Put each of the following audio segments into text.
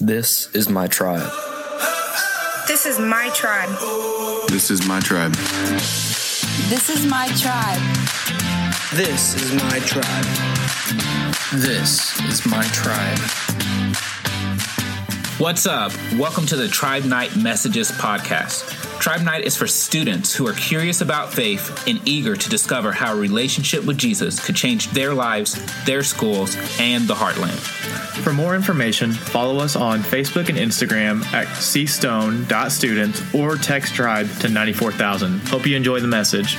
This is my tribe. This is my tribe. This is my tribe. This is my tribe. This is my tribe. This is my tribe. What's up? Welcome to the Tribe Night Messages podcast. Tribe Night is for students who are curious about faith and eager to discover how a relationship with Jesus could change their lives, their schools, and the heartland. For more information, follow us on Facebook and Instagram at cstone.students or text tribe to 94000. Hope you enjoy the message.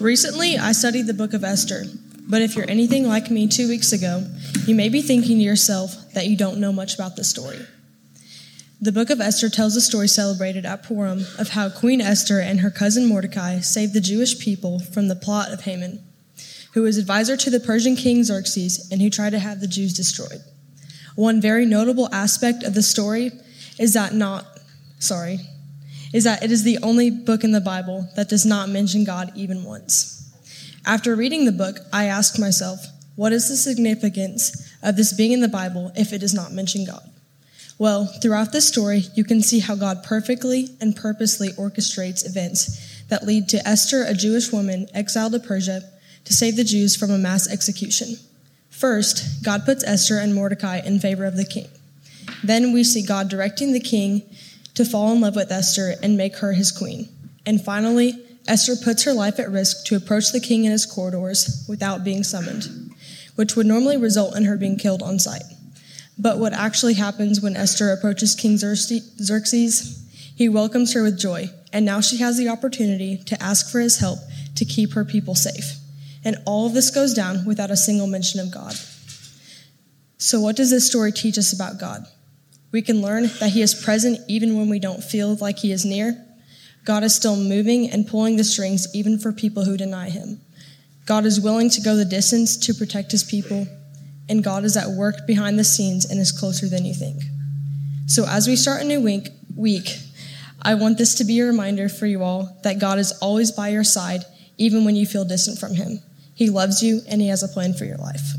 Recently, I studied the book of Esther, but if you're anything like me two weeks ago, you may be thinking to yourself that you don't know much about the story. The book of Esther tells a story celebrated at Purim of how Queen Esther and her cousin Mordecai saved the Jewish people from the plot of Haman, who was advisor to the Persian king Xerxes and who tried to have the Jews destroyed. One very notable aspect of the story is that not, sorry, is that it is the only book in the Bible that does not mention God even once. After reading the book, I asked myself, what is the significance of this being in the Bible if it does not mention God? Well, throughout this story, you can see how God perfectly and purposely orchestrates events that lead to Esther, a Jewish woman exiled to Persia, to save the Jews from a mass execution. First, God puts Esther and Mordecai in favor of the king. Then we see God directing the king to fall in love with Esther and make her his queen. And finally, Esther puts her life at risk to approach the king in his corridors without being summoned, which would normally result in her being killed on sight. But what actually happens when Esther approaches King Xerxes? He welcomes her with joy, and now she has the opportunity to ask for his help to keep her people safe. And all of this goes down without a single mention of God. So, what does this story teach us about God? We can learn that He is present even when we don't feel like He is near. God is still moving and pulling the strings even for people who deny Him. God is willing to go the distance to protect His people, and God is at work behind the scenes and is closer than you think. So, as we start a new week, week I want this to be a reminder for you all that God is always by your side, even when you feel distant from Him. He loves you and He has a plan for your life.